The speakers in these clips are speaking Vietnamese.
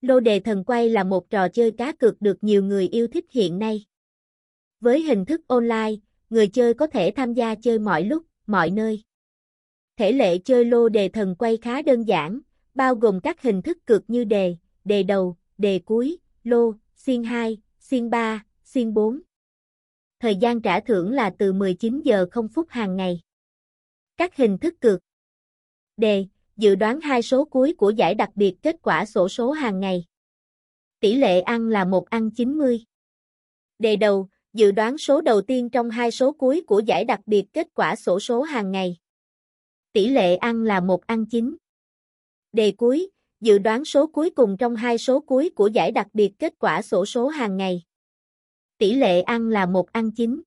Lô đề thần quay là một trò chơi cá cược được nhiều người yêu thích hiện nay. Với hình thức online, người chơi có thể tham gia chơi mọi lúc, mọi nơi. Thể lệ chơi lô đề thần quay khá đơn giản, bao gồm các hình thức cược như đề, đề đầu, đề cuối, lô, xiên 2, xiên 3, xiên 4. Thời gian trả thưởng là từ 19 giờ 0 phút hàng ngày. Các hình thức cược Đề, dự đoán hai số cuối của giải đặc biệt kết quả sổ số hàng ngày. Tỷ lệ ăn là 1 ăn 90. Đề đầu, dự đoán số đầu tiên trong hai số cuối của giải đặc biệt kết quả sổ số hàng ngày. Tỷ lệ ăn là 1 ăn 9. Đề cuối, dự đoán số cuối cùng trong hai số cuối của giải đặc biệt kết quả sổ số hàng ngày. Tỷ lệ ăn là 1 ăn 9.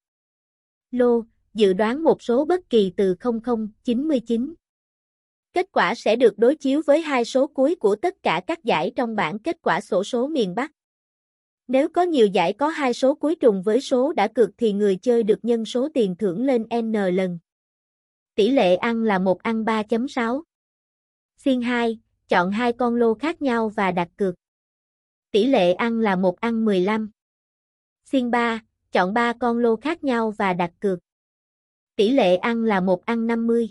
Lô, dự đoán một số bất kỳ từ 0099. Kết quả sẽ được đối chiếu với hai số cuối của tất cả các giải trong bảng kết quả sổ số miền Bắc. Nếu có nhiều giải có hai số cuối trùng với số đã cược thì người chơi được nhân số tiền thưởng lên N lần. Tỷ lệ ăn là 1 ăn 3.6. Xiên 2, chọn hai con lô khác nhau và đặt cược. Tỷ lệ ăn là 1 ăn 15. Xiên 3, chọn 3 con lô khác nhau và đặt cược. Tỷ lệ ăn là 1 ăn 50.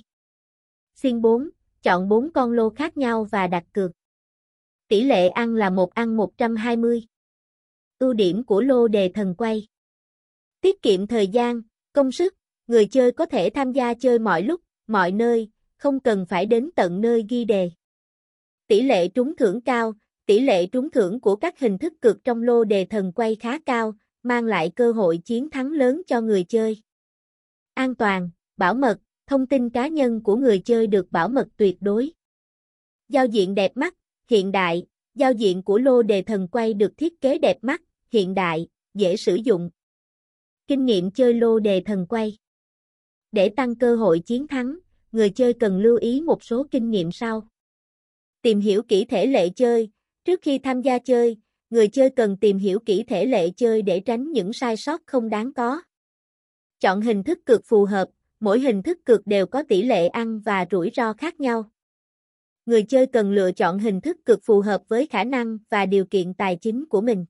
Xiên 4, chọn 4 con lô khác nhau và đặt cược. Tỷ lệ ăn là 1 ăn 120. Ưu điểm của lô đề thần quay. Tiết kiệm thời gian, công sức, người chơi có thể tham gia chơi mọi lúc, mọi nơi, không cần phải đến tận nơi ghi đề. Tỷ lệ trúng thưởng cao, tỷ lệ trúng thưởng của các hình thức cược trong lô đề thần quay khá cao, mang lại cơ hội chiến thắng lớn cho người chơi. An toàn, bảo mật, thông tin cá nhân của người chơi được bảo mật tuyệt đối. Giao diện đẹp mắt, hiện đại, giao diện của lô đề thần quay được thiết kế đẹp mắt, hiện đại, dễ sử dụng. Kinh nghiệm chơi lô đề thần quay Để tăng cơ hội chiến thắng, người chơi cần lưu ý một số kinh nghiệm sau. Tìm hiểu kỹ thể lệ chơi, trước khi tham gia chơi, người chơi cần tìm hiểu kỹ thể lệ chơi để tránh những sai sót không đáng có. Chọn hình thức cược phù hợp, mỗi hình thức cược đều có tỷ lệ ăn và rủi ro khác nhau. Người chơi cần lựa chọn hình thức cược phù hợp với khả năng và điều kiện tài chính của mình.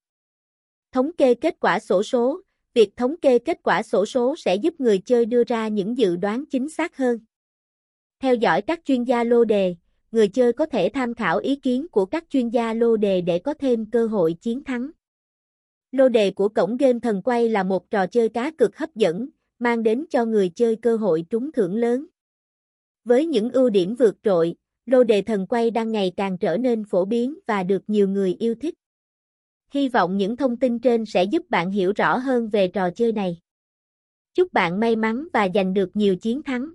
Thống kê kết quả sổ số, việc thống kê kết quả sổ số sẽ giúp người chơi đưa ra những dự đoán chính xác hơn. Theo dõi các chuyên gia lô đề, người chơi có thể tham khảo ý kiến của các chuyên gia lô đề để có thêm cơ hội chiến thắng. Lô đề của cổng game thần quay là một trò chơi cá cực hấp dẫn, mang đến cho người chơi cơ hội trúng thưởng lớn. Với những ưu điểm vượt trội, lô đề thần quay đang ngày càng trở nên phổ biến và được nhiều người yêu thích. Hy vọng những thông tin trên sẽ giúp bạn hiểu rõ hơn về trò chơi này. Chúc bạn may mắn và giành được nhiều chiến thắng.